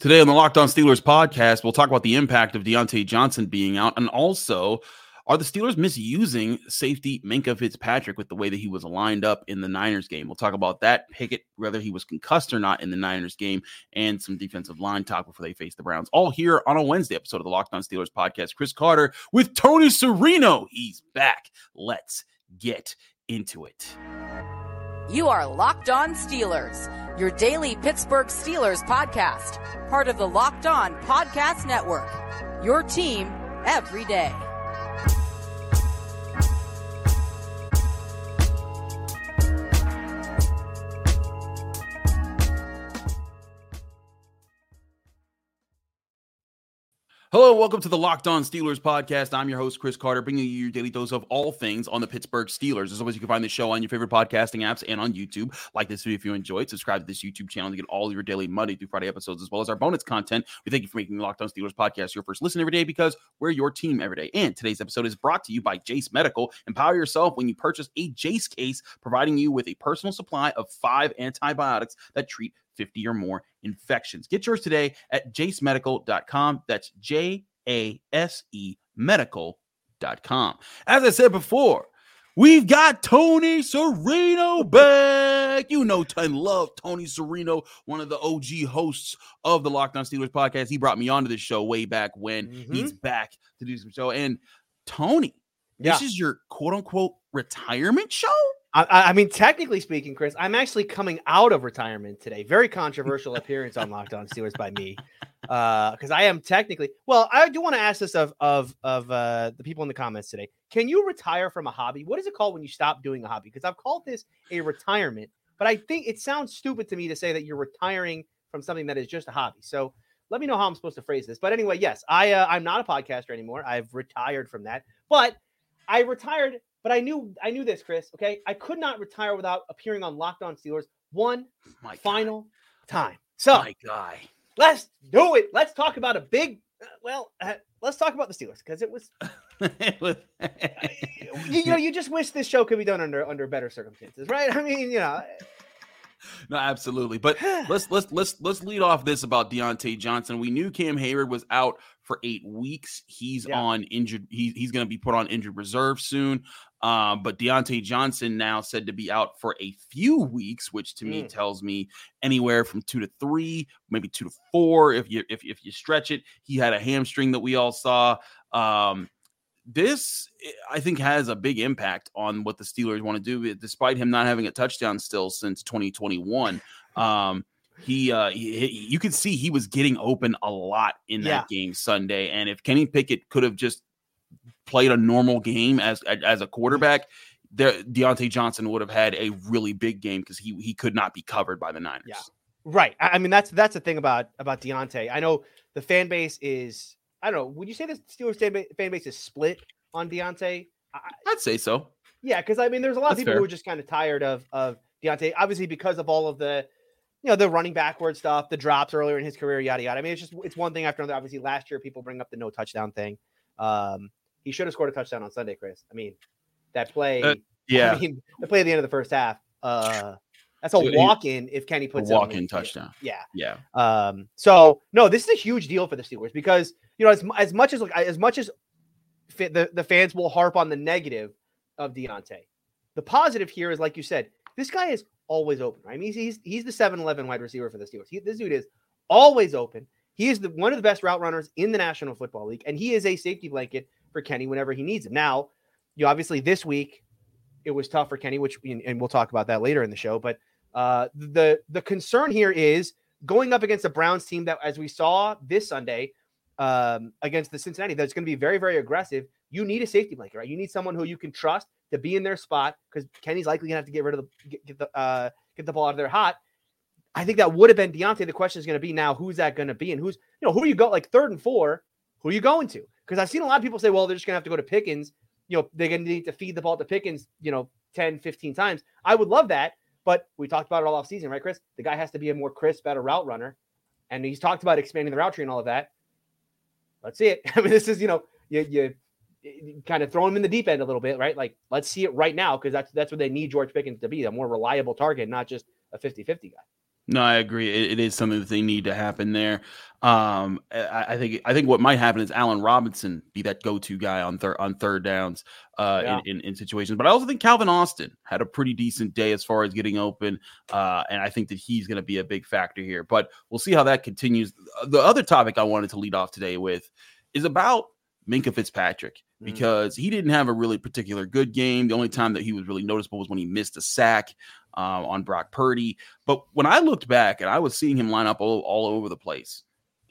Today on the Locked On Steelers podcast, we'll talk about the impact of Diontae Johnson being out and also are the Steelers misusing safety Minkah Fitzpatrick with the way that he was lined up in the Niners game? We'll talk about that. Pickett, whether he was concussed or not in the Niners game, and some defensive line talk before they face the Browns. All here on a Wednesday episode of the Locked On Steelers podcast. Chris Carter with Tony Serino. He's back. Let's get into it. You are Locked On Steelers, your daily Pittsburgh Steelers podcast, part of the Locked On Podcast Network. Your team every day. Hello, welcome to the Locked On Steelers podcast. I'm your host, Chris Carter, bringing you your daily dose of all things on the Pittsburgh Steelers. As always, you can find the show on your favorite podcasting apps and on YouTube. Like this video if you enjoyed. Subscribe to this YouTube channel to get all your daily Monday through Friday episodes, as well as our bonus content. We thank you for making the Locked On Steelers podcast your first listen every day because we're your team every day. And today's episode is brought to you by Jase Medical. Empower yourself when you purchase a Jase case, providing you with a personal supply of five antibiotics that treat 50 or more infections. Get yours today at jasemedical.com. That's J A S E medical.com. As I said before, we've got Tony Serino back. You know, I love Tony Serino, one of the OG hosts of the Locked On Steelers podcast. He brought me onto this show way back when. Mm-hmm. He's back to do some show. And Tony, Yeah. this is your quote unquote retirement show? I, I mean, technically speaking, Chris, I'm actually coming out of retirement today. Very controversial appearance on Locked On Steelers by me, because I am technically. Well, I do want to ask this of of of uh, the people in the comments today. Can you retire from a hobby? What is it called when you stop doing a hobby? Because I've called this a retirement, but I think it sounds stupid to me to say that you're retiring from something that is just a hobby. So let me know how I'm supposed to phrase this. But anyway, yes, I uh, I'm not a podcaster anymore. I've retired from that, but I retired but I knew I knew this, Chris. Okay, I could not retire without appearing on Locked On Steelers one My final time. So my guy. let's do it. Let's talk about a big. uh, well, uh, let's talk about the Steelers because it was. You, you know, you just wish this show could be done under under better circumstances, right? I mean, you know, no, absolutely. But let's let's let's let's lead off this about Diontae Johnson. We knew Cam Heyward was out for eight weeks. He's Yeah. on injured. He, he's going to be put on injured reserve soon. Um, but Diontae Johnson now said to be out for a few weeks, which to me Mm. tells me anywhere from two to three, maybe two to four if you if if you stretch it. He had a hamstring that we all saw. Um, this eh, I think has a big impact on what the Steelers want to do, despite him not having a touchdown still since 2021. Um, he, uh, he, he- you could see he was getting open a lot in that game Sunday, and if Kenny Pickett could have just played a normal game as as a quarterback, there Diontae Johnson would have had a really big game because he he could not be covered by the Niners. Yeah. right. I, I mean, that's that's the thing about about Diontae. I know the fan base is. I don't know. Would you say the Steelers fan ba- fan base is split on Diontae? I, I'd say so. Yeah, because I mean, there's a lot of people fair. who are just kind of tired of of Diontae, obviously because of all of the, you know, the running backward stuff, the drops earlier in his career, yada yada. I mean, it's just it's one thing after another. Obviously, last year people bring up the no touchdown thing. Um, he should have scored a touchdown on Sunday, Chris. I mean, that play. Uh, Yeah, I mean, the play at the end of the first half. Uh, that's a walk in if Kenny puts it on walk in touchdown. Yeah. Yeah, Um, so no, this is a huge deal for the Steelers because you know as, as much as like as much as the, the fans will harp on the negative of Diontae, the positive here is like you said, this guy is always open. Right? I mean, he's he's, he's the 7-Eleven wide receiver for the Steelers. He, this dude is always open. He is the one of the best route runners in the National Football League, and he is a safety blanket for Kenny whenever he needs him. Now, you obviously this week it was tough for Kenny, which and we'll talk about that later in the show. But uh, the the concern here is going up against a Browns team that, as we saw this Sunday um, against the Cincinnati, that's going to be very very aggressive. You need a safety blanket, right? You need someone who you can trust to be in their spot because Kenny's likely to have to get rid of the get, get the uh, get the ball out of their hot. I think that would have been Deontay. The question is going to be now, who's that going to be, and who's you know who are you go like third and four? Who are you going to? Because I've seen a lot of people say, well, they're just going to have to go to Pickens. You know, they're going to need to feed the ball to Pickens. You know, 10, 15 times. I would love that, but we talked about it all off season, right, Chris? The guy has to be a more crisp, better route runner, and he's talked about expanding the route tree and all of that. Let's see it. I mean, this is you know, you, you kind of throw him in the deep end a little bit, right? Like, let's see it right now because that's that's what they need George Pickens to be, a more reliable target, not just a 50-50 guy. No, I agree. it, it is something that they need to happen there. Um, I, I, think I think what might happen is Allen Robinson be that go-to guy on third on third downs uh, yeah. in, in, in, situations. But I also think Calvin Austin had a pretty decent day as far as getting open, uh, and I think that he's going to be a big factor here. But we'll see how that continues. The other topic I wanted to lead off today with is about Minkah Fitzpatrick. Because he didn't have a really particular good game. The only time that he was really noticeable was when he missed a sack uh, on Brock Purdy. But when I looked back and I was seeing him line up all, all over the place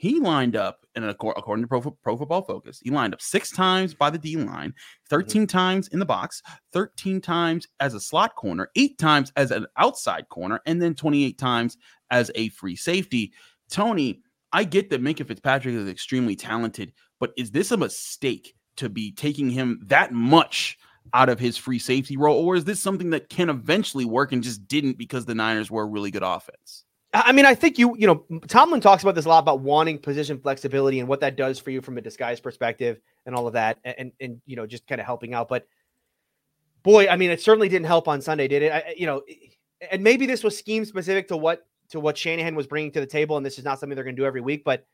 he lined up, and according to Pro, Pro Football Focus, he lined up six times by the D line, mm-hmm. 13 mm-hmm. times in the box, 13 times as a slot corner, eight times as an outside corner, and then 28 times as a free safety. Tony, I get that Minkah Fitzpatrick is extremely talented, but is this a mistake to be taking him that much out of his free safety role, or is this something that can eventually work and just didn't because the Niners were a really good offense? I mean, I think you, you know, Tomlin talks about this a lot about wanting position flexibility and what that does for you from a disguise perspective and all of that, and and, you know, just kind of helping out. But boy, I mean, it certainly didn't help on Sunday, did it? I, you know, and maybe this was scheme specific to what to what Shanahan was bringing to the table, and this is not something they're going to do every week. But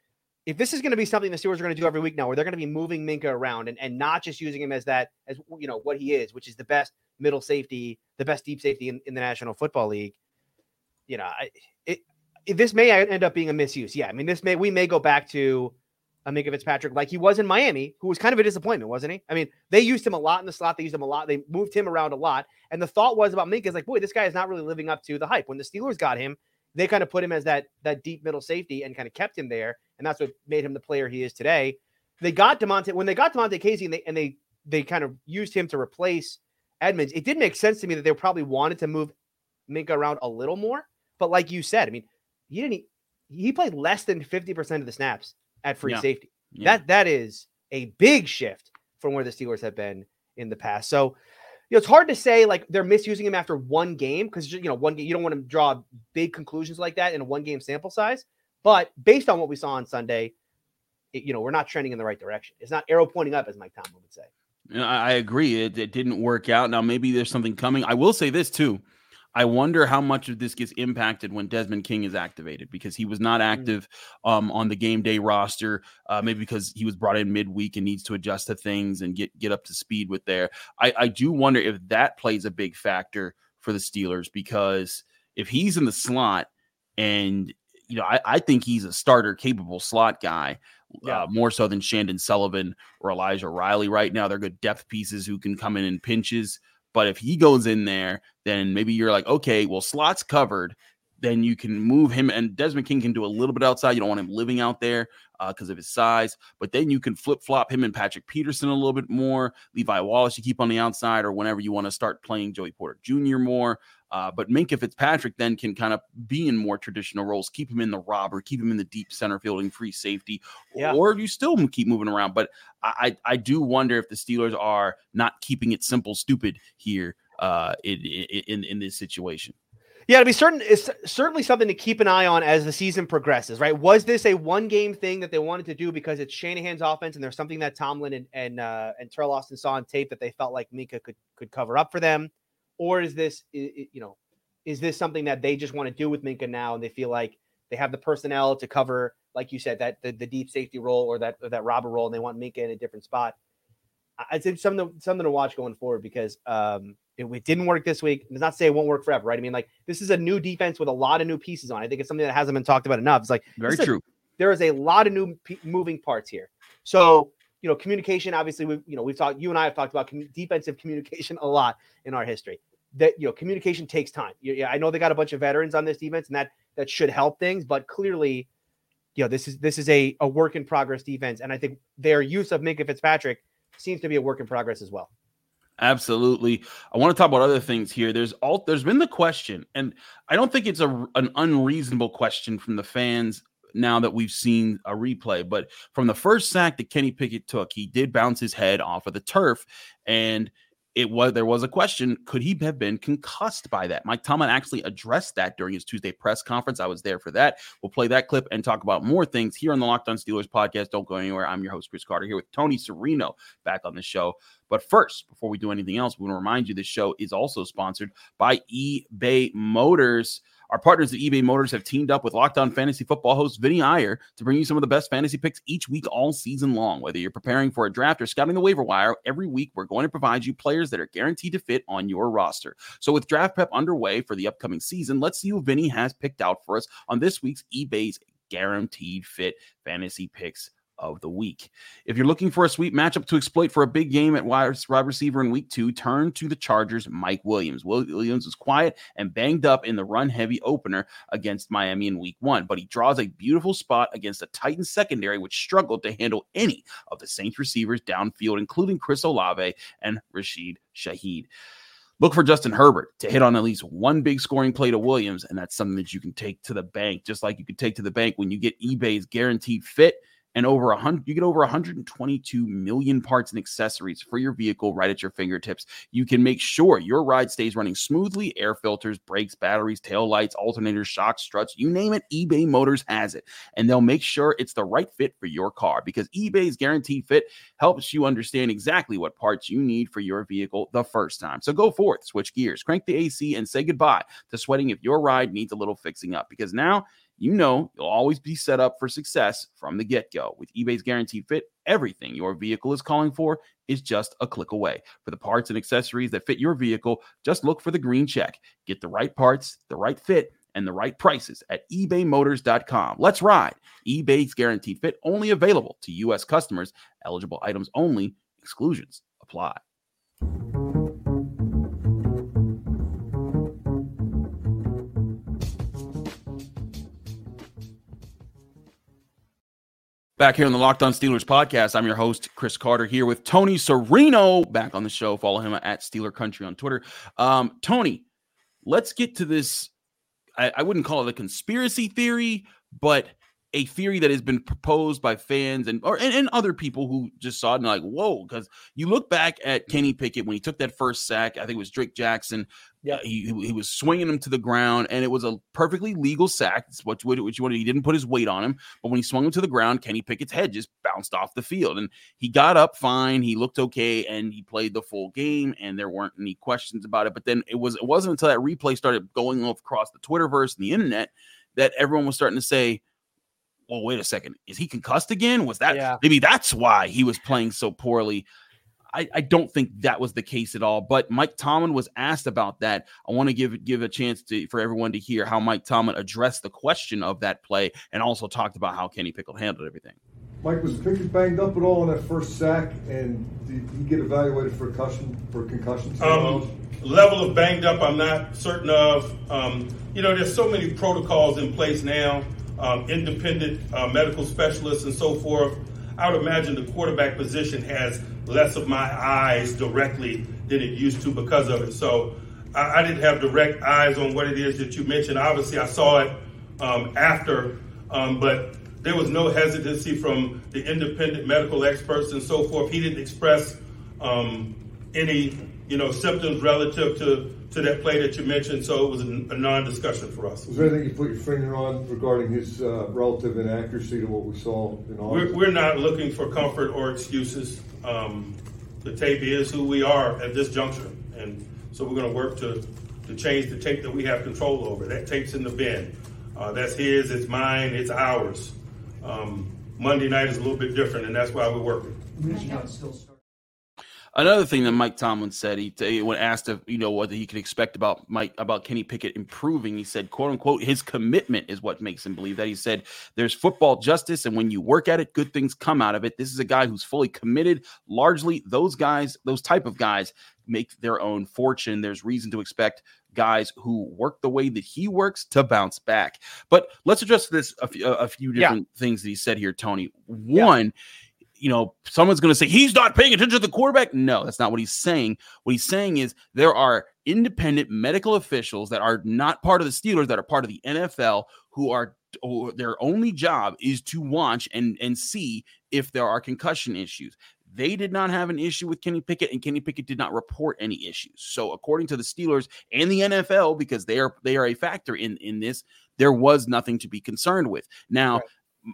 if this is going to be something the Steelers are going to do every week now, where they're going to be moving Minkah around and, and not just using him as that as you know what he is, which is the best middle safety, the best deep safety in, in the National Football League you know, I, it, this may end up being a misuse. Yeah, I mean, this may we may go back to Minkah Fitzpatrick like he was in Miami, who was kind of a disappointment, wasn't he? I mean, they used him a lot in the slot. They used him a lot. They moved him around a lot. And the thought was about Minkah is like, boy, this guy is not really living up to the hype. When the Steelers got him, they kind of put him as that that deep middle safety and kind of kept him there, and that's what made him the player he is today. They got Damontae when they got Damontae Kazee, and they and they they kind of used him to replace Edmunds. It did make sense to me that they probably wanted to move Minkah around a little more. But like you said, I mean, he didn't he played less than 50% of the snaps at free yeah. safety. Yeah. That that is a big shift from where the Steelers have been in the past. So, you know, it's hard to say like they're misusing him after one game because you know, one game you don't want to draw big conclusions like that in a one game sample size. But based on what we saw on Sunday, it, you know, we're not trending in the right direction. It's not arrow pointing up, as Mike Tomlin would say. I agree. It, it didn't work out. Now maybe there's something coming. I will say this too. I wonder how much of this gets impacted when Desmond King is activated because he was not mm. active um, on the game day roster. Uh, maybe because he was brought in midweek and needs to adjust to things and get get up to speed with there. I, I do wonder if that plays a big factor for the Steelers because if he's in the slot and you know I, I think he's a starter capable slot guy. Yeah. Uh, more so than Chandon Sullivan or Elijah Riley right now. They're good depth pieces who can come in in pinches. But if he goes in there, then maybe you're like, okay, well, slots covered. Then you can move him, and Desmond King can do a little bit outside. You don't want him living out there because uh, of his size. But then you can flip flop him and Patrick Peterson a little bit more. Levi Wallace, you keep on the outside, or whenever you want to start playing Joey Porter Jr. more. Uh, but Minkah Fitzpatrick then can kind of be in more traditional roles, keep him in the robber, keep him in the deep center fielding free safety, yeah. or you still keep moving around. But I, I do wonder if the Steelers are not keeping it simple, stupid here uh, in, in in this situation. Yeah, to be certain, it's certainly something to keep an eye on as the season progresses, right? Was this a one game thing that they wanted to do because it's Shanahan's offense and there's something that Tomlin and and uh, and Teryl Austin saw on tape that they felt like Minkah could could cover up for them? or is this you know is this something that they just want to do with Minkah now and they feel like they have the personnel to cover like you said that the, the deep safety role or that or that robber role and they want Minkah in a different spot I'd say something something to watch going forward because um, it, it, didn't work this week. Does not say it won't work forever, right? I mean, like this is a new defense with a lot of new pieces on. I think it's something that hasn't been talked about enough. It's like very true. A, there is a lot of new p- moving parts here. So you know, communication. Obviously, we you know we've talked. You and I have talked about com- defensive communication a lot in our history that you know communication takes time. Yeah, I know they got a bunch of veterans on this defense, and that that should help things. But clearly, you know, this is this is a a work in progress defense, and I think their use of Minkah Fitzpatrick seems to be a work in progress as well. Absolutely. I want to talk about other things here. There's all there's been the question, and I don't think it's a an unreasonable question from the fans now that we've seen a replay. But from the first sack that Kenny Pickett took, he did bounce his head off of the turf, and it was there was a question could he have been concussed by that? Mike tomlin actually addressed that during his tuesday press conference. I was there for that. We'll play that clip and talk about more things here on the locked on steelers podcast. Don't go anywhere. I'm your host chris carter here with tony serino back on the show. But first before we do anything else we want to remind you this show is also sponsored by ebay motors Our partners at eBay Motors have teamed up with Locked On Fantasy Football host Vinny Iyer to bring you some of the best fantasy picks each week all season long. Whether you're preparing for a draft or scouting the waiver wire, every week we're going to provide you players that are guaranteed to fit on your roster. So with draft prep underway for the upcoming season, let's see who Vinny has picked out for us on this week's eBay's guaranteed fit fantasy picks of the week. If you're looking for a sweet matchup to exploit for a big game at wide receiver in week two, turn to the Chargers' Mike Williams. Williams was quiet and banged up in the run heavy opener against Miami in week one, but he draws a beautiful spot against a Titans secondary, which struggled to handle any of the Saints receivers downfield, including Chris Olave and Rashid Shaheed. Look for Justin Herbert to hit on at least one big scoring play to Williams, and that's something that you can take to the bank, just like you can take to the bank when you get eBay's guaranteed fit and over a hundred you get over 122 million parts and accessories for your vehicle right at your fingertips. You can make sure your ride stays running smoothly air filters brakes batteries tail lights alternators shocks struts you name it ebay motors has it. And they'll make sure it's the right fit for your car because ebay's guaranteed fit helps you understand exactly what parts you need for your vehicle the first time. So go forth switch gears crank the ac and say goodbye to sweating if your ride needs a little fixing up because now you know you'll always be set up for success from the get go. With eBay's guaranteed fit, everything your vehicle is calling for is just a click away. For the parts and accessories that fit your vehicle, just look for the green check. Get the right parts, the right fit, and the right prices at ebaymotors.com. Let's ride. eBay's guaranteed fit only available to U.S. customers, eligible items only, exclusions apply. Back here on the Locked On Steelers podcast, I'm your host, Chris Carter, here with Tony Serino back on the show. Follow him at Steeler Country on Twitter. Um, Tony, let's get to this. I, I wouldn't call it a conspiracy theory, but a theory that has been proposed by fans and or and, and other people who just saw it and like, whoa, because you look back at Kenny Pickett when he took that first sack, I think it was Drake Jackson. Yeah, he he was swinging him to the ground, and it was a perfectly legal sack. It's what what you wanted. He didn't put his weight on him, but when he swung him to the ground, Kenny Pickett's head just bounced off the field, and he got up fine. He looked okay, and he played the full game, and there weren't any questions about it. But then it was it wasn't until that replay started going across the Twitterverse and the internet that everyone was starting to say, well, wait a second, is he concussed again? Was that yeah. maybe that's why he was playing so poorly? I, I, don't think that was the case at all. But Mike Tomlin was asked about that. I want to give give a chance to for everyone to hear how Mike Tomlin addressed the question of that play and also talked about how Kenny Pickett handled everything. Mike was Pickett banged up at all in that first sack, and did he get evaluated for concussion for concussion? Um, level of banged up, I'm not certain of. Um, you know, there's so many protocols in place now, um, independent uh, medical specialists and so forth. I would imagine the quarterback position has less of my eyes directly than it used to because of it. So I, I didn't have direct eyes on what it is that you mentioned. Obviously, I saw it um, after, um, but there was no hesitancy from the independent medical experts and so forth. He didn't express um, any, you know, symptoms relative to to that play that you mentioned, so it was a, a non-discussion for us. Was there anything you put your finger on regarding his uh, relative inaccuracy to what we saw in August? We're, we're not looking for comfort or excuses. Um, the tape is who we are at this juncture, and so we're going to work to to change the tape that we have control over. That tape's in the bin. Uh, that's his. It's mine. It's ours. Um, Monday night is a little bit different, and that's why we're working. Another thing that Mike Tomlin said, he when asked if you know what he could expect about Mike about Kenny Pickett improving, he said, "quote unquote," his commitment is what makes him believe that. He said, "There's football justice, and when you work at it, good things come out of it." This is a guy who's fully committed. Largely, those guys, those type of guys, make their own fortune. There's reason to expect guys who work the way that he works to bounce back. But let's address this a, few, a few different yeah. things that he said here, Tony. One. Yeah you know, someone's going to say he's not paying attention to the quarterback. No, that's not what he's saying. What he's saying is there are independent medical officials that are not part of the Steelers, that are part of the NFL, who are or their only job is to watch and and see if there are concussion issues. They did not have an issue with Kenny Pickett, and Kenny Pickett did not report any issues. So, according to the Steelers and the NFL, because they are they are a factor in in this, there was nothing to be concerned with. Now, right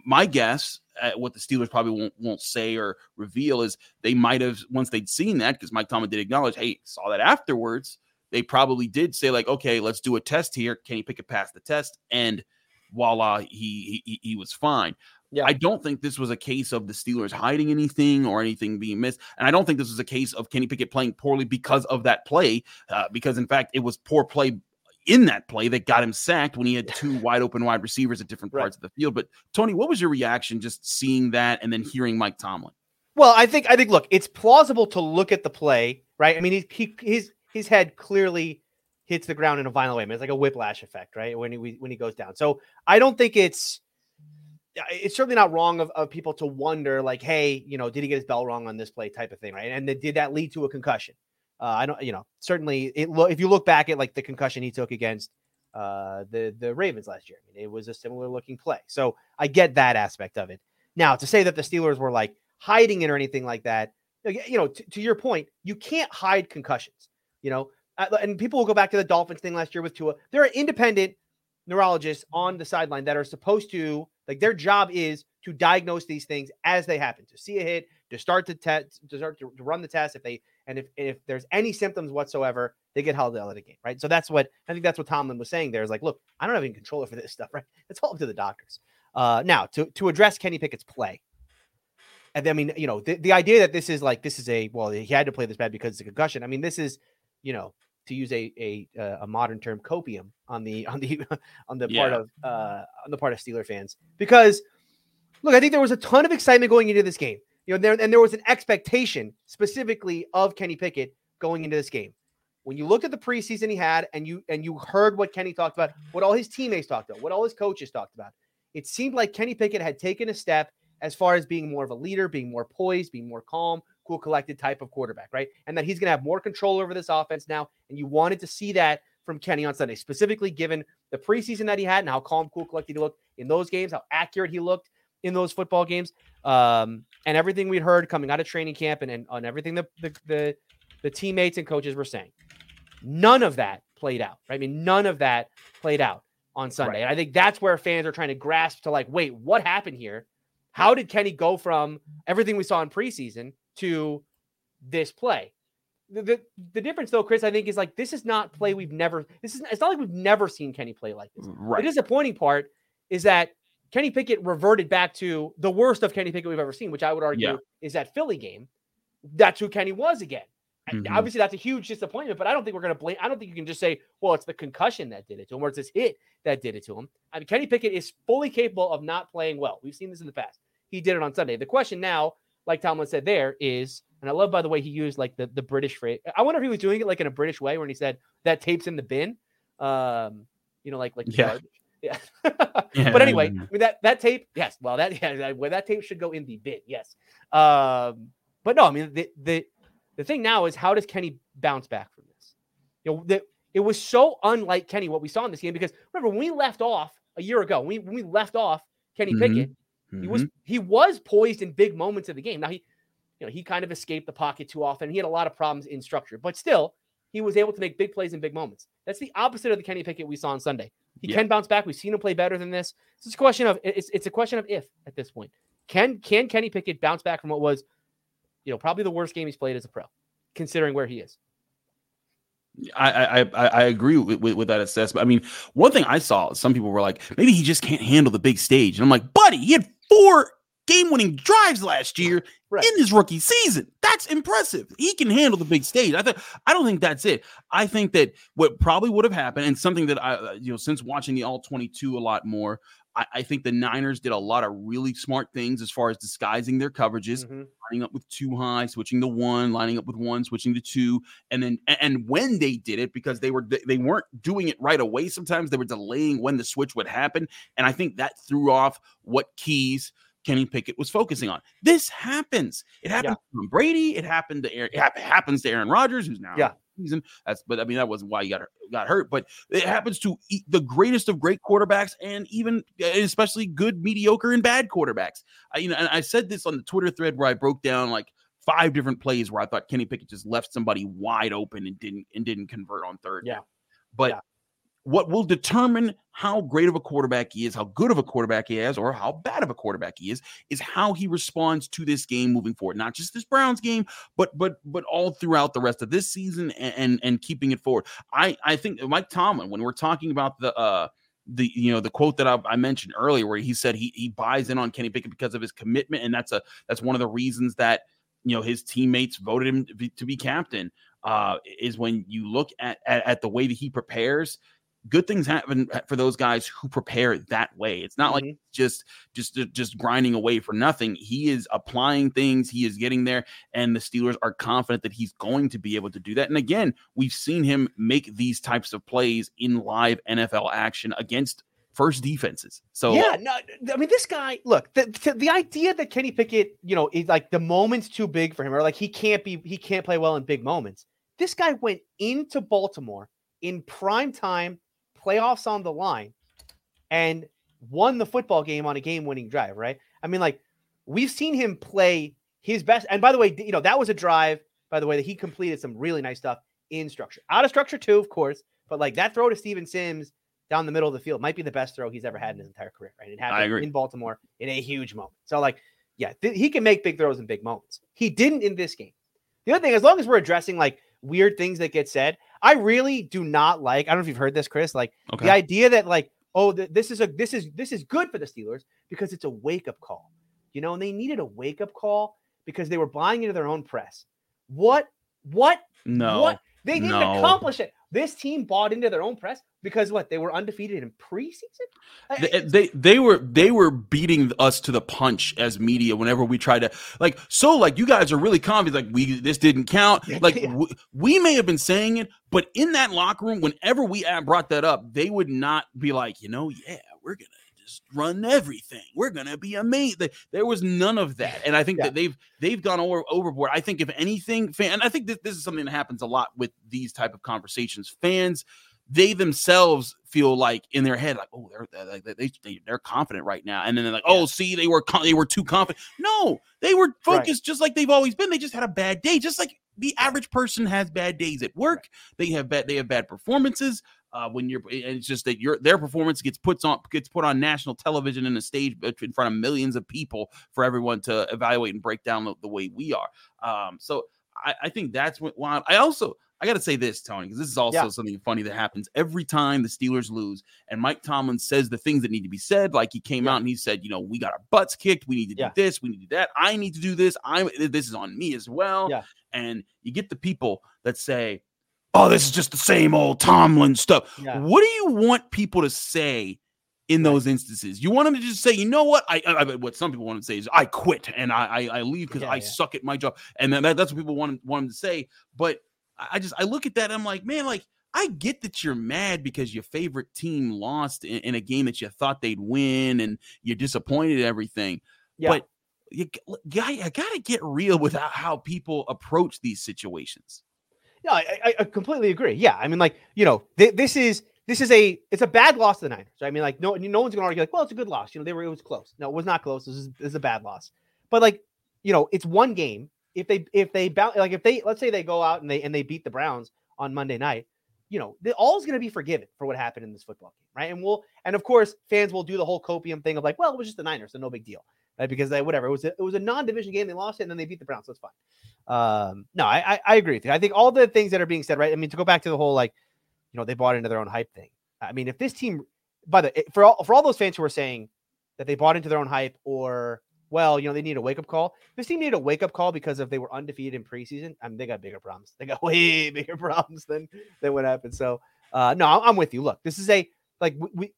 my guess at what the Steelers probably won't won't say or reveal is they might have once they'd seen that because Mike Tomlin did acknowledge, hey, saw that afterwards. they probably did say like, okay, let's do a test here. Can he pick it past the test? And voila, he he, he was fine. Yeah. I don't think this was a case of the Steelers hiding anything or anything being missed. And I don't think this was a case of Kenny Pickett playing poorly because of that play, uh, because in fact, it was poor play in that play that got him sacked when he had two wide open wide receivers at different parts right. of the field. But Tony, what was your reaction just seeing that and then hearing Mike Tomlin? Well, I think I think look, it's plausible to look at the play, right? I mean, he, he his his head clearly hits the ground in a violent way. I mean, it's like a whiplash effect, right? When he when he goes down. So I don't think it's uh, it's certainly not wrong of, of people to wonder, like, hey, you know, did he get his bell wrong on this play, type of thing, right? And did that lead to a concussion? Uh, I don't, you know, certainly it. Lo- if you look back at like the concussion he took against uh, the the Ravens last year, I mean, it was a similar looking play. So I get that aspect of it. Now to say that the Steelers were like hiding it or anything like that, you know, t- to your point, you can't hide concussions. You know, and people will go back to the Dolphins thing last year with Tua. There are independent neurologists on the sideline that are supposed to like their job is to diagnose these things as they happen, to see a hit, to start to test, to start to, to, run the test. If they and if if there's any symptoms whatsoever, they get held out of the game, right? So that's what I think. That's what Tomlin was saying. There is like, look, I don't have any control over this stuff, right? It's all up to the doctors. Uh, now to to address Kenny Pickett's play. And I mean, you know, the, the idea that this is like this is a well, he had to play this bad because it's a concussion. I mean, this is, you know, to use a a uh, a modern term, copium on the on the on the yeah. part of uh, on the part of Steeler fans because look, I think there was a ton of excitement going into this game. You know, there and there was an expectation specifically of Kenny Pickett going into this game. When you looked at the preseason he had, and you and you heard what Kenny talked about, what all his teammates talked about, what all his coaches talked about, it seemed like Kenny Pickett had taken a step as far as being more of a leader, being more poised, being more calm, cool, collected type of quarterback, right? And that he's going to have more control over this offense now. And you wanted to see that from Kenny on Sunday, specifically given the preseason that he had and how calm, cool, collected he looked in those games, how accurate he looked in those football games, um, and everything we'd heard coming out of training camp and, and on everything the, the, the the teammates and coaches were saying. None of that played out. Right? I mean, none of that played out on Sunday. Right. And I think that's where fans are trying to grasp to like, wait, what happened here? How did Kenny go from everything we saw in preseason to this play. The, the, the difference though, Chris, I think is like this is not play we've never this is it's not like we've never seen Kenny play like this. Right. The disappointing part is that Kenny Pickett reverted back to the worst of Kenny Pickett we've ever seen, which I would argue yeah. is that Philly game. That's who Kenny was again. Mm-hmm. Obviously, that's a huge disappointment, but I don't think we're going to blame. I don't think you can just say, well, it's the concussion that did it to him, or it's this hit that did it to him. I mean, Kenny Pickett is fully capable of not playing well. We've seen this in the past. He did it on Sunday. The question now like Tomlin said there, is and I love by the way he used like the, the British phrase. I wonder if he was doing it like in a British way when he said that tape's in the bin. Um, you know, like like yeah. Yeah. yeah. But anyway, I mean, that that tape, yes. Well, that yeah, well, that tape should go in the bin, yes. Um, but no, I mean the the the thing now is how does Kenny bounce back from this? You know, the, it was so unlike Kenny what we saw in this game because remember when we left off a year ago, when we, when we left off Kenny mm-hmm. Pickett, Mm-hmm. He was mm-hmm. he was poised in big moments of the game. Now he, you know, he kind of escaped the pocket too often. He had a lot of problems in structure, but still, he was able to make big plays in big moments. That's the opposite of the Kenny Pickett we saw on Sunday. He yeah. can bounce back. We've seen him play better than this. It's a question of it's it's a question of if at this point. Can can Kenny Pickett bounce back from what was, you know, probably the worst game he's played as a pro, considering where he is? I, I I agree with, with, with, that assessment. I mean, one thing I saw, some people were like, maybe he just can't handle the big stage, and I'm like, buddy, he had four game-winning drives last year right. in his rookie season. That's impressive. He can handle the big stage. I think I don't think that's it. I think that what probably would have happened, and something that I, uh, you know, since watching the All 22 a lot more, I, I, think the Niners did a lot of really smart things as far as disguising their coverages, mm-hmm. lining up with two high, switching to one, lining up with one, switching to two, and then and when they did it, because they were they weren't doing it right away. Sometimes they were delaying when the switch would happen, and I think that threw off what keys. Kenny Pickett was focusing on. This happens. It happened yeah. to Brady. It happened to Aaron. It happens to Aaron Rodgers, who's now yeah season. That's but I mean that wasn't why he got got hurt. But it happens to the greatest of great quarterbacks, and even eh, especially good, mediocre, and bad quarterbacks. I, you know, and I said this on the Twitter thread where I broke down like five different plays where I thought Kenny Pickett just left somebody wide open and didn't and didn't convert on third. Yeah, but. Yeah. What will determine how great of a quarterback he is, how good of a quarterback he is, or how bad of a quarterback he is, is how he responds to this game moving forward. Not just this Browns game, but but but all throughout the rest of this season and and, and keeping it forward. I I think Mike Tomlin, when we're talking about the uh the you know the quote that I, I, mentioned earlier where he said he he buys in on Kenny Pickett because of his commitment and that's a that's one of the reasons that you know his teammates voted him to be, to be captain uh, is when you look at, at, at the way that he prepares good things happen for those guys who prepare that way. It's not mm-hmm. like just just just grinding away for nothing. He is applying things, he is getting there and the Steelers are confident that he's going to be able to do that. And again, we've seen him make these types of plays in live NFL action against first defenses. So yeah, no, I mean this guy. Look, the, the idea that Kenny Pickett, you know, is like the moment's too big for him, or like he can't be, he can't play well in big moments. This guy went into Baltimore in prime time playoffs on the line and won the football game on a game winning drive, right? I mean, like, we've seen him play his best. And by the way, you know, that was a drive, by the way, that he completed some really nice stuff in structure. Out of structure, too, of course. But like that throw to Steven Sims down the middle of the field might be the best throw he's ever had in his entire career, right? It happened in Baltimore in a huge moment. So, like, yeah, th- he can make big throws in big moments. He didn't in this game. The other thing, as long as we're addressing like weird things that get said, I really do not like. I don't know if you've heard this, Chris. Like okay. the idea that like, oh, th- this is a this is this is good for the Steelers because it's a wake up call. You know, and they needed a wake up call because they were buying into their own press. What? What? No. What? They didn't no. accomplish it. This team bought into their own press because what they were undefeated in preseason. Uh, they, they, they were they were beating us to the punch as media whenever we tried to like so like you guys are really confident like we this didn't count like yeah. we, we may have been saying it but in that locker room whenever we brought that up they would not be like you know yeah we're gonna just run everything. We're gonna be amazing. There was none of that, and I think yeah. that they've they've gone over, overboard. I think if anything, fan, and I think that this is something that happens a lot with these type of conversations. Fans, they themselves feel like in their head, like, oh, they're they, they, they they're confident right now, and then they're like, oh, see, they were they were too confident. No, they were focused right. just like they've always been. They just had a bad day, just like the average person has bad days at work. They have bad they have bad performances uh, when you're it's just that your their performance gets puts on gets put on national television in a stage in front of millions of people for everyone to evaluate and break down the, the way we are. Um, so I, I think that's what why I also I got to say this, Tony, because this is also yeah. something funny that happens every time the Steelers lose. And Mike Tomlin says the things that need to be said. Like he came yeah. out and he said, you know, we got our butts kicked. We need to yeah. do this. We need to do that. I need to do this. I'm this is on me as well. Yeah. And you get the people that say, oh, this is just the same old Tomlin stuff. Yeah. What do you want people to say in those instances? You want them to just say, you know what? I, I what some people want to say is, I quit and I I, I leave because yeah, I yeah. suck at my job, and then that, that's what people want want them to say. But I just I look at that, I'm like, man, like. I get that you're mad because your favorite team lost in, in a game that you thought they'd win and you're disappointed in everything. Yeah. But you, you, you got to get real with how people approach these situations. No, I, I completely agree. Yeah, I mean, like you know, th- this is this is a it's a bad loss to the Niners. I mean, like no no one's gonna argue like, well, it's a good loss. You know, they were it was close. No, it was not close. This is, this is a bad loss. But like you know, it's one game. If they if they bounce like if they let's say they go out and they and they beat the Browns on Monday night, you know, the all is going to be forgiven for what happened in this football game, right? And we'll and of course fans will do the whole copium thing of like, well, it was just the Niners, so no big deal, right? Because they whatever it was a, it was a non-division game, they lost it, and then they beat the Browns, so it's fine. Um, no, I, I, I agree with you. I think all the things that are being said, right? I mean, to go back to the whole like, you know, they bought into their own hype thing. I mean, if this team, by the for all for all those fans who are saying that they bought into their own hype, or well, you know, they need a wake up call. This team needed a wake up call because if they were undefeated in preseason, I mean, they got bigger problems. They got way bigger problems than than what happened. So, uh, no, I'm with you. Look, this is a like we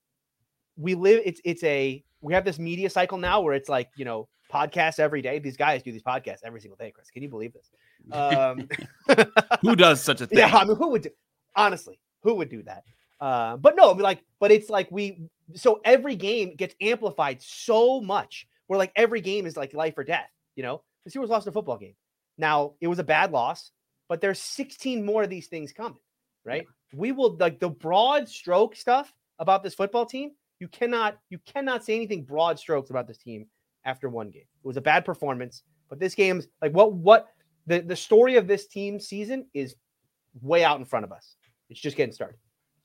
we live. It's it's a we have this media cycle now where it's like you know podcasts every day. These guys do these podcasts every single day, Chris. Can you believe this? Um, who does such a thing? Yeah, I mean, who would do, honestly, who would do that? Uh, but no, I mean, like, but it's like we so every game gets amplified so much where like every game is like life or death. You know, the Steelers lost a football game. Now it was a bad loss, but there's 16 more of these things coming, right? Yeah. We will like the broad stroke stuff about this football team. You cannot you cannot say anything broad strokes about this team after one game. It was a bad performance, but this game's like what what the the story of this team season is way out in front of us. It's just getting started.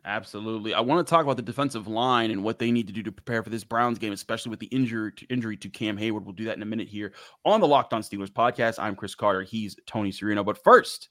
Absolutely. I want to talk about the defensive line and what they need to do to prepare for this Browns game, especially with the injury to, injury to Cam Heyward. We'll do that in a minute here on the Locked On Steelers podcast. I'm Chris Carter. He's Tony Serino. But first,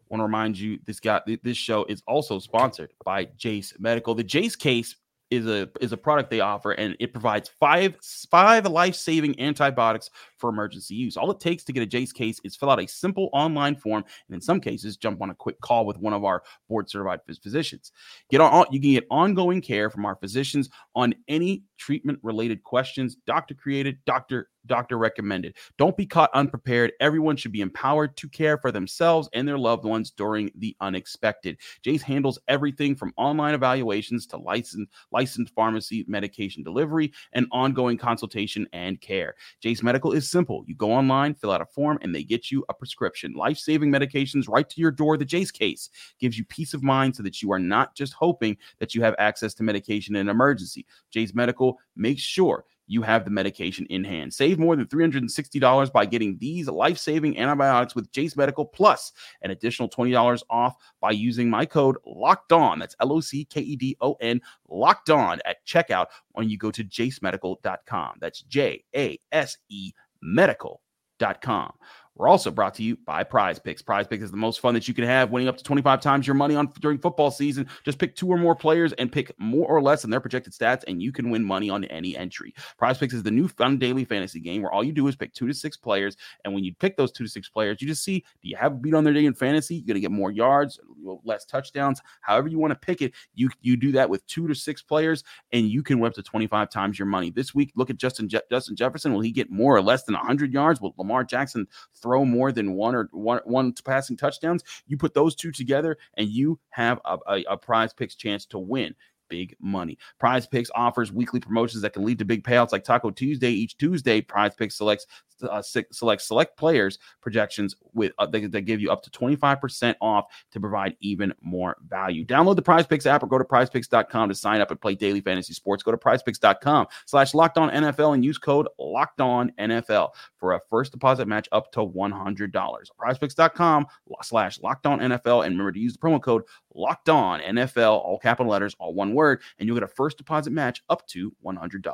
I want to remind you this guy this show is also sponsored by Jace Medical. The Jace case is a is a product they offer and it provides five five life-saving antibiotics for emergency use. All it takes to get a Jase case is fill out a simple online form and in some cases jump on a quick call with one of our board certified physicians. Get on you can get ongoing care from our physicians on any treatment related questions, doctor created, doctor doctor recommended. Don't be caught unprepared. Everyone should be empowered to care for themselves and their loved ones during the unexpected. Jase handles everything from online evaluations to licensed licensed pharmacy medication delivery and ongoing consultation and care. Jase Medical is simple. You go online, fill out a form, and they get you a prescription. Life-saving medications right to your door. The Jase case gives you peace of mind so that you are not just hoping that you have access to medication in an emergency. Jase Medical makes sure you have the medication in hand. Save more than $360 by getting these life saving antibiotics with Jase Medical Plus, an additional $20 off by using my code locked on. That's L O C K E D O N, locked on at checkout when you go to jasemedical.com. That's J A S E medical.com. We're also brought to you by Prize Picks. Prize Picks is the most fun that you can have, winning up to 25 times your money on during football season. Just pick two or more players and pick more or less than their projected stats, and you can win money on any entry. Prize Picks is the new fun daily fantasy game where all you do is pick two to six players, and when you pick those two to six players, you just see do you have a beat on their day in fantasy? You're gonna get more yards, less touchdowns, however you want to pick it. You you do that with two to six players, and you can win up to 25 times your money. This week, look at Justin Je- Justin Jefferson. Will he get more or less than 100 yards? Will Lamar Jackson throw more than one or one one passing touchdowns, you put those two together and you have a, a, a prize picks chance to win big money. Prize Picks offers weekly promotions that can lead to big payouts like Taco Tuesday. Each Tuesday, Prize Picks selects uh, select select players projections with uh, they, they give you up to 25% off to provide even more value. Download the Prize Picks app or go to prizepicks.com to sign up and play daily fantasy sports. Go to prizepicks.com slash locked on NFL and use code locked on NFL for a first deposit match up to $100. Prizepicks.com slash locked on NFL. And remember to use the promo code locked on NFL, all capital letters, all one word, and you'll get a first deposit match up to $100.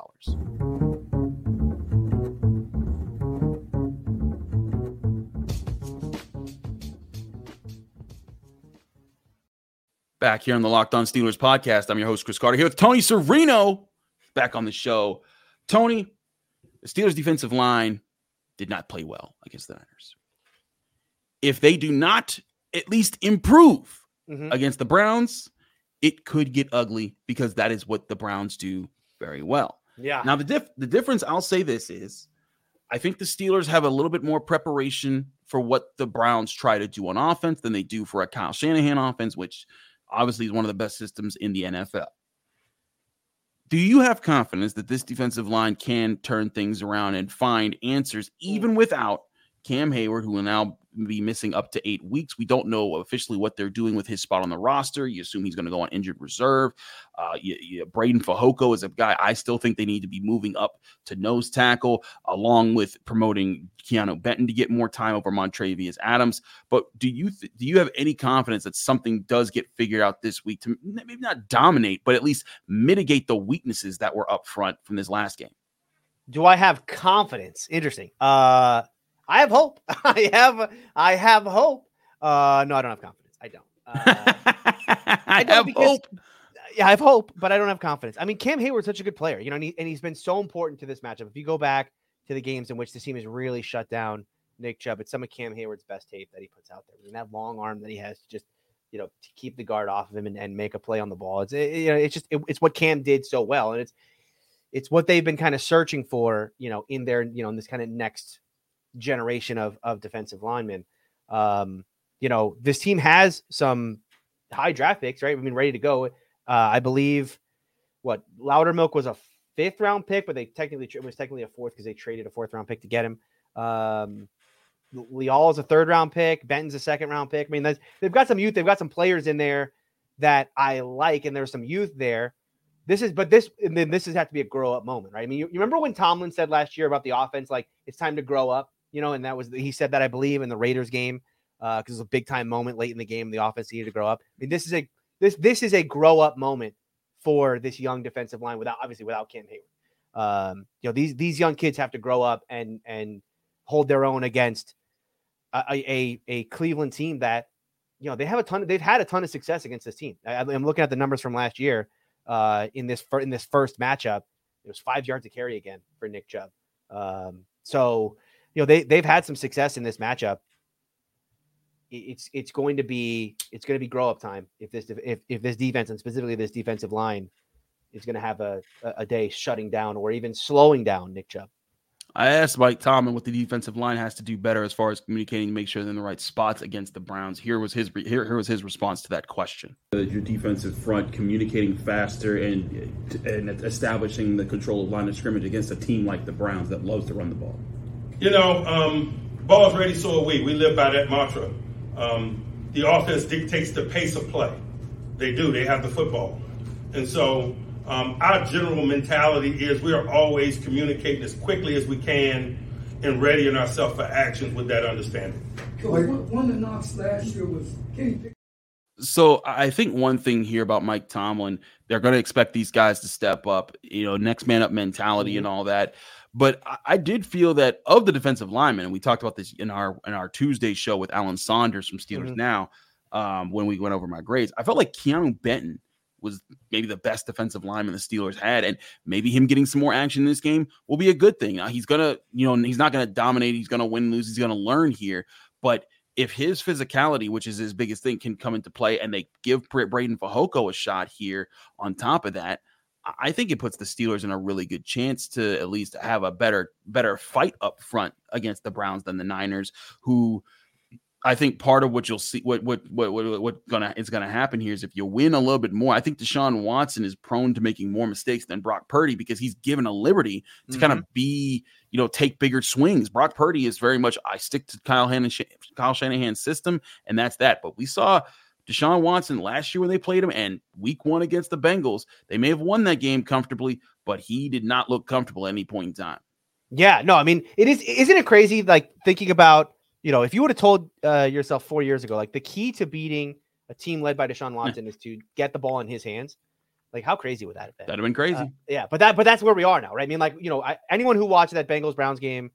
Back here on the Locked On Steelers podcast, I'm your host, Chris Carter, here with Tony Serino back on the show. Tony, the Steelers defensive line did not play well against the Niners. If they do not at least improve mm-hmm. against the Browns, it could get ugly because that is what the Browns do very well. Yeah. Now the diff- the difference I'll say this is I think the Steelers have a little bit more preparation for what the Browns try to do on offense than they do for a Kyle Shanahan offense, which obviously is one of the best systems in the NFL. Do you have confidence that this defensive line can turn things around and find answers even without Cam Heyward, who will now be missing up to eight weeks. We don't know officially what they're doing with his spot on the roster. You assume he's going to go on injured reserve. Uh, you, you, Breiden Fehoko is a guy I still think they need to be moving up to nose tackle, along with promoting Keanu Benton to get more time over Montravius Adams. But do you th- do you have any confidence that something does get figured out this week to maybe not dominate, but at least mitigate the weaknesses that were up front from this last game? Do I have confidence? Interesting. Uh I have hope. I have I have hope. Uh, no, I don't have confidence. I don't. Uh, I, don't have because, hope. Yeah, I have hope, but I don't have confidence. I mean, Cam Heyward's such a good player, you know, and, he, and he's been so important to this matchup. If you go back to the games in which the team has really shut down Nick Chubb, it's some of Cam Heyward's best tape that he puts out there. I mean, that long arm that he has to just, you know, to keep the guard off of him and, and make a play on the ball. It's it, you know, it's just it, it's what Cam did so well, and it's it's what they've been kind of searching for, you know, in their you know in this kind of next generation of of defensive linemen. Um, you know, this team has some high draft picks, right? I mean, ready to go. Uh, I believe what Loudermilk was a fifth round pick, but they technically it was technically a fourth because they traded a fourth round pick to get him. Um, Leal is a third round pick. Benton's a second round pick. I mean, they've got some youth. They've got some players in there that I like, and there's some youth there. This is, but this, and then this has had to be a grow up moment, right? I mean, you, you remember when Tomlin said last year about the offense, like it's time to grow up you know, and that was he said that I believe in the Raiders game uh, because uh, it was a big time moment late in the game. The offense needed to grow up. I mean, this is a this this is a grow up moment for this young defensive line without obviously without Cam Heyward. Um, you know these these young kids have to grow up and and hold their own against a a, a Cleveland team that you know they have a ton. Of, they've had a ton of success against this team. I, am looking at the numbers from last year. Uh, in this in this first matchup, it was five yards to carry again for Nick Chubb. Um, so you know they they've had some success in this matchup. It's it's going to be it's going to be grow up time if this if if this defense and specifically this defensive line is going to have a a day shutting down or even slowing down Nick Chubb. I asked Mike Tomlin what the defensive line has to do better as far as communicating to make sure they're in the right spots against the Browns. Here was his here, here was his response to that question. Your defensive front communicating faster and and establishing the control of line of scrimmage against a team like the Browns that loves to run the ball. You know, um, ball's ready, so are we. We live by that mantra. Um, the offense dictates the pace of play. They do. They have the football, and so um, our general mentality is we are always communicating as quickly as we can and readying ourselves for actions with that understanding. one of the knocks last year was Kenny so I think one thing here about Mike Tomlin, they're going to expect these guys to step up, you know, next man up mentality mm-hmm. and all that. But I, I, did feel that of the defensive linemen, and we talked about this in our in our Tuesday show with Alan Saunders from Steelers mm-hmm. Now, um, when we went over my grades, I felt like Keanu Benton was maybe the best defensive lineman the Steelers had, and maybe him getting some more action in this game will be a good thing. Now, he's gonna, you know, he's not gonna dominate. He's gonna win, lose. He's gonna learn here. But if his physicality, which is his biggest thing, can come into play, and they give Breiden Fehoko a shot here on top of that, I think it puts the Steelers in a really good chance to at least have a better better fight up front against the Browns than the Niners, who I think part of what you'll see, what what what what, what gonna is gonna happen here is if you win a little bit more. I think Deshaun Watson is prone to making more mistakes than Brock Purdy because he's given a liberty to mm-hmm. kind of be, you know, take bigger swings. Brock Purdy is very much I stick to Kyle Shanahan, Kyle Shanahan's system, and that's that. But we saw Deshaun Watson last year when they played him, and Week One against the Bengals, they may have won that game comfortably, but he did not look comfortable at any point in time. Yeah, no, I mean, it is. Isn't it crazy? Like thinking about you know, if you would have told uh, yourself four years ago, like the key to beating a team led by Deshaun Watson is to get the ball in his hands, like how crazy would that have been? That'd have been crazy. Uh, yeah, but that but that's where we are now, right? I mean, like you know, I, anyone who watched that Bengals Browns game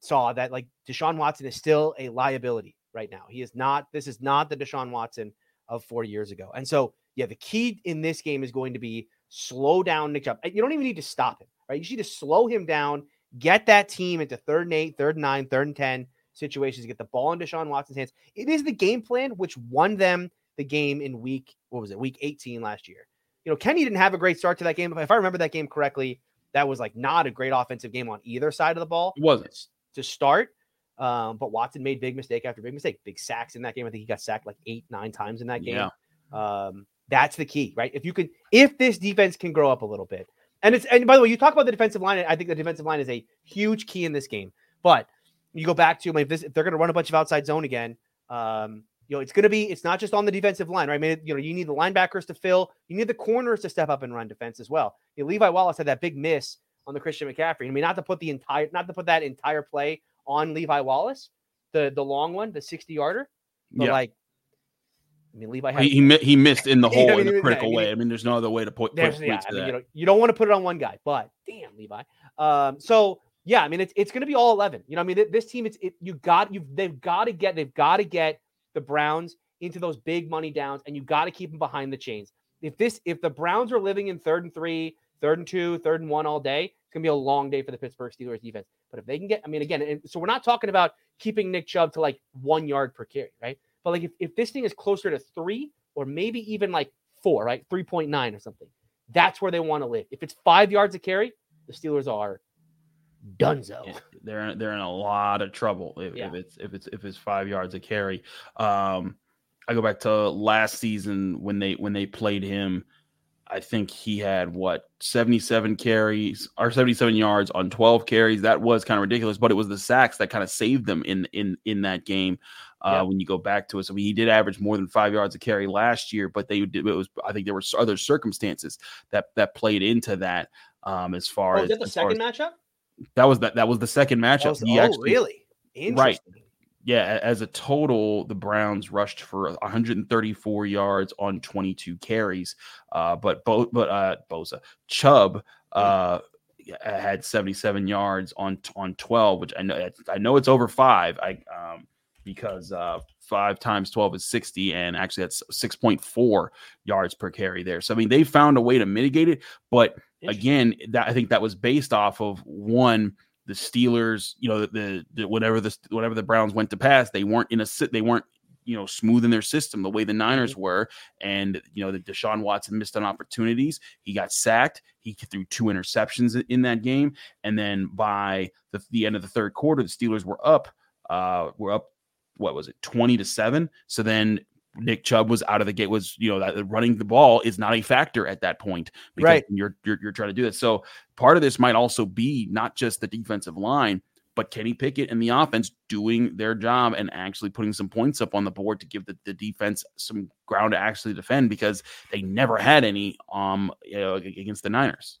saw that like Deshaun Watson is still a liability right now. He is not. This is not the Deshaun Watson of four years ago. And so, yeah, the key in this game is going to be slow down Nick Chubb. You don't even need to stop him, right? You need to slow him down, get that team into third and eight, third and nine, third and ten situations, get the ball in Deshaun Watson's hands. It is the game plan which won them the game in week, what was it, week 18 last year. You know, Kenny didn't have a great start to that game. If I remember that game correctly, that was like not a great offensive game on either side of the ball. It wasn't to start. Um, but Watson made big mistake after big mistake, big sacks in that game. I think he got sacked like eight, nine times in that game. Yeah. Um, that's the key, right? If you can, if this defense can grow up a little bit, and it's and by the way, you talk about the defensive line. I think the defensive line is a huge key in this game. But you go back to I mean, if, this, if they're going to run a bunch of outside zone again, um, you know, it's going to be it's not just on the defensive line, right? I mean, you know, you need the linebackers to fill, you need the corners to step up and run defense as well. You know, Levi Wallace had that big miss on the Christian McCaffrey. I mean, not to put the entire not to put that entire play on Levi Wallace, the the long one, the 60 yarder, but yeah. like I mean, Levi had, he, he, he missed in the hole I mean, in a critical yeah, way. I mean, there's no other way to put. put yeah, I mean, you, know, you don't want to put it on one guy, but damn, Levi. Um, so yeah, I mean it's it's going to be all eleven. You know, I mean this team, it's it, you got you they've got to get they've got to get the Browns into those big money downs, and you got to keep them behind the chains. If this if the Browns are living in third and three, third and two, third and one all day, it's gonna be a long day for the Pittsburgh Steelers defense. But if they can get, I mean, again, so we're not talking about keeping Nick Chubb to like one yard per carry, right? But like if, if this thing is closer to three or maybe even like four, right? 3.9 or something, that's where they want to live. If it's five yards a carry, the Steelers are Dunzo. Yeah, they're they're in a lot of trouble if, yeah. if, it's if it's if it's five yards a carry. Um, I go back to last season when they when they played him. I think he had what 77 carries or 77 yards on 12 carries. That was kind of ridiculous, but it was the sacks that kind of saved them in in in that game. Uh, yeah. When you go back to it, so he did average more than five yards a carry last year, but they did. It was I think there were other circumstances that that played into that. Um, as far oh, as the second as, matchup, that was that. That was the second matchup. Was, oh, actually, really? Right. Yeah, as a total, the Browns rushed for 134 yards on 22 carries. Uh, but both, but uh, Bosa Chubb uh, had 77 yards on on 12, which I know I know it's over five. I um, because uh, five times 12 is 60, and actually that's 6.4 yards per carry there. So I mean, they found a way to mitigate it, but again, that I think that was based off of one the Steelers, you know, the, the, the whatever the whatever the Browns went to pass, they weren't in a sit, they weren't you know smooth in their system the way the Niners were, and you know the Deshaun Watson missed on opportunities. He got sacked. He threw two interceptions in- in that game, and then by the, the end of the third quarter, the Steelers were up. Uh, were up. What was it, twenty to seven? So then Nick Chubb was out of the gate. Was you know that running the ball is not a factor at that point because Right. you're, you're you're trying to do this. So part of this might also be not just the defensive line, but Kenny Pickett and the offense doing their job and actually putting some points up on the board to give the, the defense some ground to actually defend because they never had any um you know, against the Niners.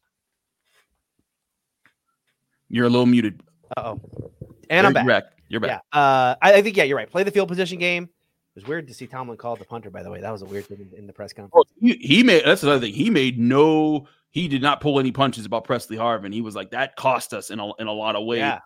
You're a little muted. Uh oh. And I'm You're back. back. You're back. Yeah. Uh, I, I think yeah, you're right. Play the field position game. It was weird to see Tomlin call the punter. By the way, that was a weird thing in, the press conference. He, he made that's another thing. He made no. He did not pull any punches about Presley Harvin. He was like that cost us in a in a lot of ways. Yeah.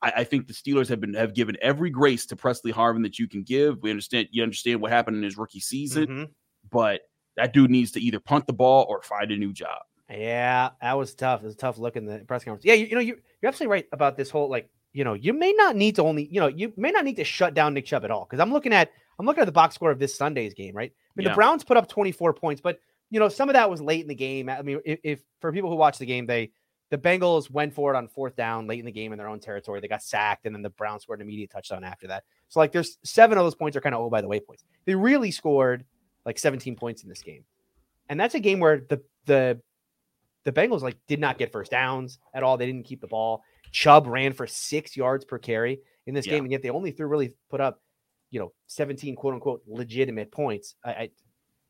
I, I think the Steelers have been have given every grace to Presley Harvin that you can give. We understand you understand what happened in his rookie season, Mhm. but that dude needs to either punt the ball or find a new job. Yeah, that was tough. It was a tough look in the press conference. Yeah, you, you know, you, you're absolutely right about this whole like, you know, you may not need to only, you know, you may not need to shut down Nick Chubb at all. Because I'm looking at, I'm looking at the box score of this Sunday's game, right? I mean, Yeah. the Browns put up 24 points, but you know, some of that was late in the game. I mean, if, if for people who watch the game, they the Bengals went for it on fourth down late in the game in their own territory. They got sacked, and then the Browns scored an immediate touchdown after that. So like, there's seven of those points are kind of oh by the way points. They really scored like 17 points in this game, and that's a game where the the the Bengals like did not get first downs at all. They didn't keep the ball. Chubb ran for six yards per carry in this Yeah. game, and yet they only threw really put up, you know, 17 quote unquote legitimate points. I, I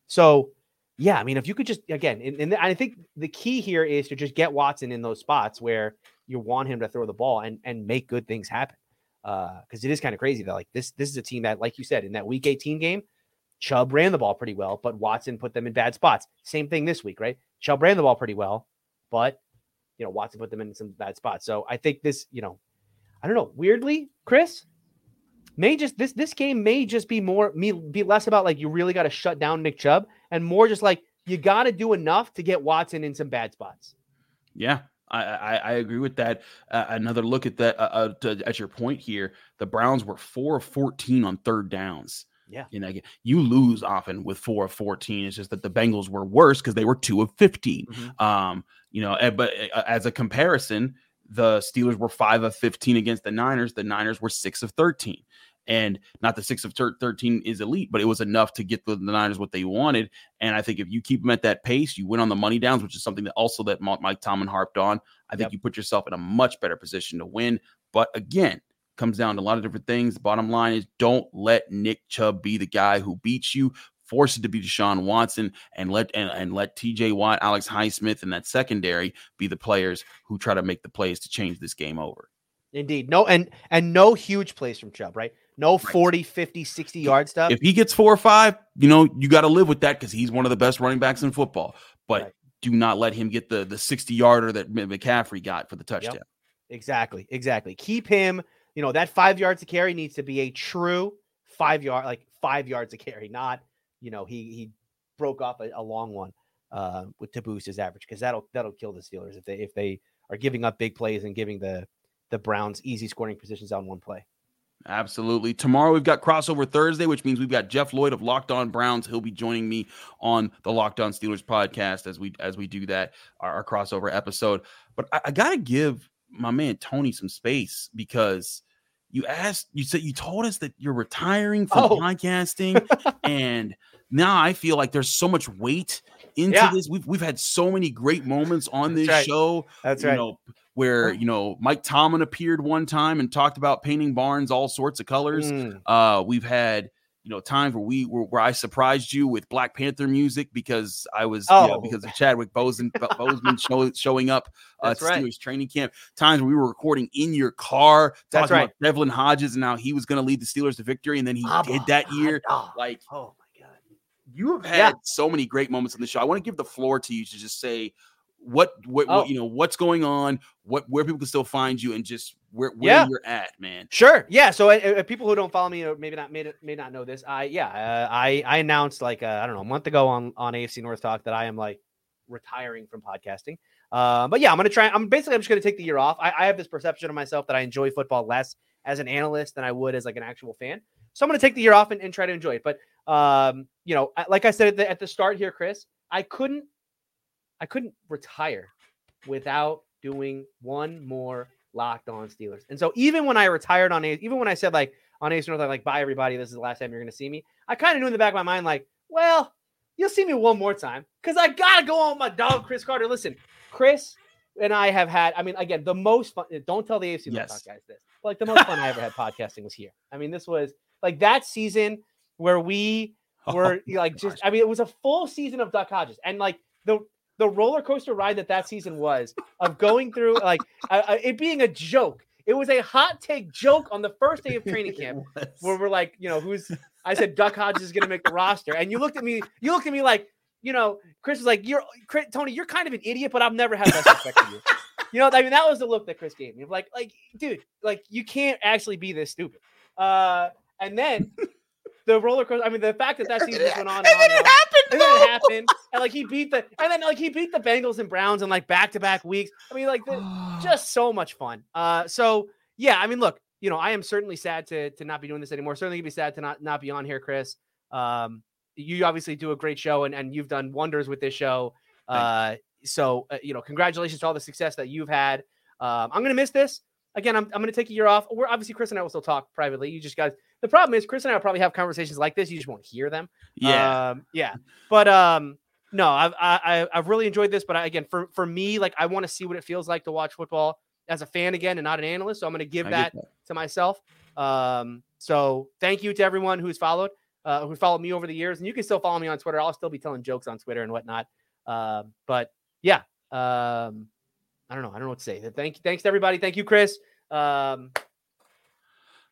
so yeah, I mean, if you could just again, and, and I think the key here is to just get Watson in those spots where you want him to throw the ball and and make good things happen. Uh, because it is kind of crazy that like this this is a team that, like you said, in that Week 18 game, Chubb ran the ball pretty well, but Watson put them in bad spots. Same thing this week, right? Chubb ran the ball pretty well, but you know Watson put them in some bad spots. So I think this, you know, I don't know. Weirdly, Chris may just this this game may just be more me be less about like you really got to shut down Nick Chubb and more just like you got to do enough to get Watson in some bad spots. Yeah, I I, I agree with that. Uh, another look at that uh, uh, to, at your point here. The Browns were four of fourteen on third downs. Yeah. You know, you lose often with four of 14. It's just that the Bengals were worse because they were two of 15. Mhm. Um, you know, eh, but eh, as a comparison, the Steelers were five of 15 against the Niners. The Niners were six of 13. And not the six of 13 is elite, but it was enough to get the, the Niners what they wanted. And I think if you keep them at that pace, you win on the money downs, which is something that also that Mike Tomlin harped on. I think Yep. you put yourself in a much better position to win. But again, comes down to a lot of different things. Bottom line is don't let Nick Chubb be the guy who beats you. Force it to be Deshaun Watson and let and, and let TJ Watt, Alex Highsmith, and that secondary be the players who try to make the plays to change this game over. Indeed. No and and no huge plays from Chubb, right? No 40, 50, 60 yard stuff. If he gets four or five, you know, you got to live with that because he's one of the best running backs in football. But Right. do not let him get the the 60 yarder that McCaffrey got for the touchdown. Exactly. Exactly. Keep him, you know, that five yards to carry needs to be a true five yard, like five yards to carry, not, you know, he he broke off a, a long one uh with to boost his average because that'll that'll kill the Steelers if they if they are giving up big plays and giving the the Browns easy scoring positions on one play. Absolutely. Tomorrow we've got crossover Thursday, which means we've got Jeff Lloyd of Locked On Browns. He'll be joining me on the Locked On Steelers podcast as we as we do that our, our crossover episode. But I, I gotta give my man Tony some space because you asked, you said you told us that you're retiring from Oh. podcasting, and now I feel like there's so much weight into Yeah. this. We've we've had so many great moments on this right. show That's you know, where you know Mike Tomlin appeared one time and talked about painting barns all sorts of colors. Mm, Uh, we've had you know times where we were where I surprised you with Black Panther music because I was you know, Oh. because of Chadwick Boseman Boseman show, showing up uh, to right. Steelers training camp. Times we were recording in your car That's talking about Devlin Hodges and how he was going to lead the Steelers to victory, and then he did that year. oh, Like oh my god. you have had Yeah. so many great moments on the show. I want to give the floor to you to just say what what, Oh. what you know what's going on, what where people can still find you, and just where where Yeah. you're at, man. Sure. Yeah. So uh, uh, people who don't follow me or maybe not may, may not know this. I yeah. Uh, I I announced like uh, I don't know a month ago on on AFC North Talk that I am like retiring from podcasting. Uh, but yeah, I'm gonna try. I'm basically I'm just gonna take the year off. I, I have this perception of myself that I enjoy football less as an analyst than I would as like an actual fan. So I'm gonna take the year off and, and try to enjoy it. But um, you know, like I said at the, at the start here, Chris, I couldn't I couldn't retire without doing one more locked on Steelers. And so even when I retired on A, even when I said like on Ace North, I'm like, bye everybody, this is the last time you're gonna see me. I kind of knew in the back of my mind, like, well, you'll see me one more time because I gotta go on with my dog, Chris Carter. Listen, Chris and I have had, I mean, again, the most fun. Eh, don't tell the AFC North Yes. Guys this. but, Like the most fun I ever had podcasting was here. I mean, this was like that season where we oh were Oh, like just I mean it was a full season of Duck Hodges and like the the roller coaster ride that that season was of going through like uh, it being a joke. It was a hot take joke on the first day of training camp where we're like, you know, who's I said Duck Hodges is going to make the roster and you looked at me you looked at me like, you know, Chris was like, you're Chris, Tony, you're kind of an idiot, but I've never had less respect for you. You know, I mean that was the look that Chris gave me. of Like like dude, like you can't actually be this stupid. Uh and then the roller coaster. I mean, the fact that that season just went on and, And on then it happened. and then it happened, and like he beat the, and then like he beat the Bengals and Browns in like back to back weeks. I mean, like the, just so much fun. Uh, so yeah, I mean, look, you know, I am certainly sad to to not be doing this anymore. Certainly, gonna be sad to not not be on here, Chris. Um, you obviously do a great show, and and you've done wonders with this show. Uh, so uh, you know, congratulations to all the success that you've had. Um, I'm gonna miss this. Again, I'm, I'm going to take a year off. We're obviously Chris and I will still talk privately. You just guys, the problem is Chris and I will probably have conversations like this. You just won't hear them. yeah. Um, yeah. But um, no, I've I, I- I've really enjoyed this. But I, again, for for me, like I want to see what it feels like to watch football as a fan again and not an analyst. So I'm going to give that, that. to myself. Um, so thank you to everyone who's followed, uh, who followed me over the years, and you can still follow me on Twitter. I'll still be telling jokes on Twitter and whatnot. Um, but yeah, um, I don't know. I don't know what to say. Thank thanks to everybody. Thank you, Chris. Um,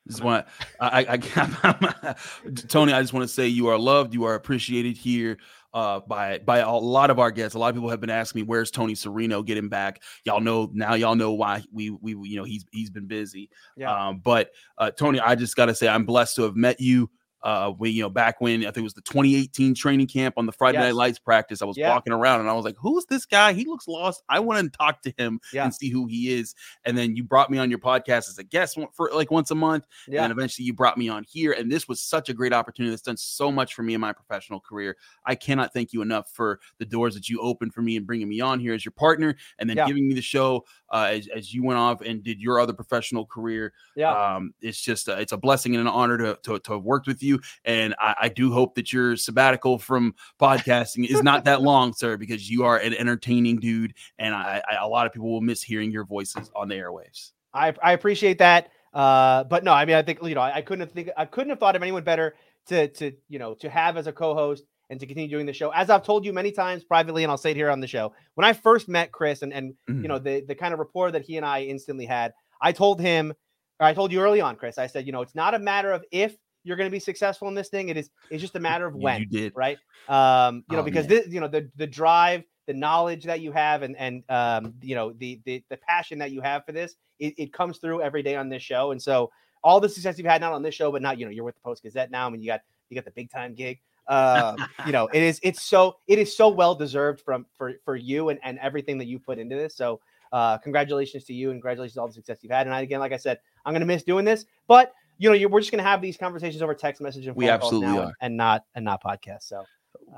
Just want I, I, I Tony. I just want to say you are loved. You are appreciated here uh, by by a lot of our guests. A lot of people have been asking me, "Where's Tony Serino? Get him back." Y'all know now. Y'all know why we we you know he's he's been busy. yeah. Um, but uh, Tony, I just got to say I'm blessed to have met you. Uh, we you know back when I think it was the 2018 training camp on the Friday Yes. Night Lights practice, I was Yeah. walking around and I was like, "Who's this guy? He looks lost. I want to talk to him Yeah. and see who he is." And then you brought me on your podcast as a guest for like once a month, yeah. and eventually you brought me on here. And this was such a great opportunity that's done so much for me in my professional career. I cannot thank you enough for the doors that you opened for me and bringing me on here as your partner, and then giving me the show uh, as, as you went off and did your other professional career. yeah. Um, it's just uh, it's a blessing and an honor to, to to have worked with you, and I, I do hope that your sabbatical from podcasting is not that long, sir, because you are an entertaining dude, and I, I a lot of people will miss hearing your voices on the airwaves. I, I appreciate that. Uh, but no, I mean, I think you know, I, I couldn't have think, I couldn't have thought of anyone better to to you know to have as a co-host and to continue doing the show. As I've told you many times privately, and I'll say it here on the show, when I first met Chris and and Mhm. you know the the kind of rapport that he and I instantly had, I told him, or I told you early on, Chris, I said, you know, it's not a matter of if you're going to be successful in this thing. It is it's just a matter of when you did. right? Um, you know, Oh, because man. this, you know, the the drive, the knowledge that you have, and and um, you know, the the the passion that you have for this, it, it comes through every day on this show. And so all the success you've had not on this show, but not, you know, you're with the Post Gazette now, I mean, you got you got the big time gig. Um, you know, it is it's so it is so well deserved from for for you and and everything that you put into this. So uh, congratulations to you and congratulations to all the success you've had. And I, again, like I said, I'm gonna miss doing this, but you know, we're just gonna have these conversations over text message and We absolutely now are. and, and not and not podcast. So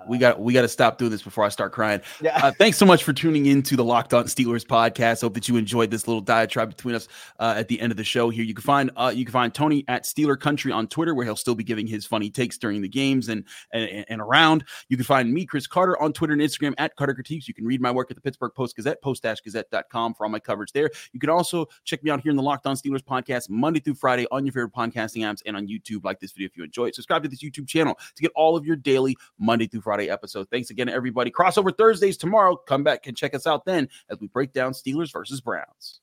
we got we got to stop doing this before I start crying. Yeah. Uh, thanks so much for tuning in to the Locked On Steelers podcast. Hope that you enjoyed this little diatribe between us uh, at the end of the show. Here, you can find uh, you can find Tony at Steeler Country on Twitter, where he'll still be giving his funny takes during the games and and, and around. You can find me, Chris Carter, on Twitter and Instagram at Carter Critiques. You can read my work at the Pittsburgh Post Gazette, post-gazette.com for all my coverage there. You can also check me out here in the Locked On Steelers podcast Monday through Friday on your favorite podcasting apps and on YouTube. Like this video if you enjoy it. Subscribe to this YouTube channel to get all of your daily Monday through Friday episode. Thanks again, everybody. Crossover Thursdays tomorrow. Come back and check us out then as we break down Steelers versus Browns.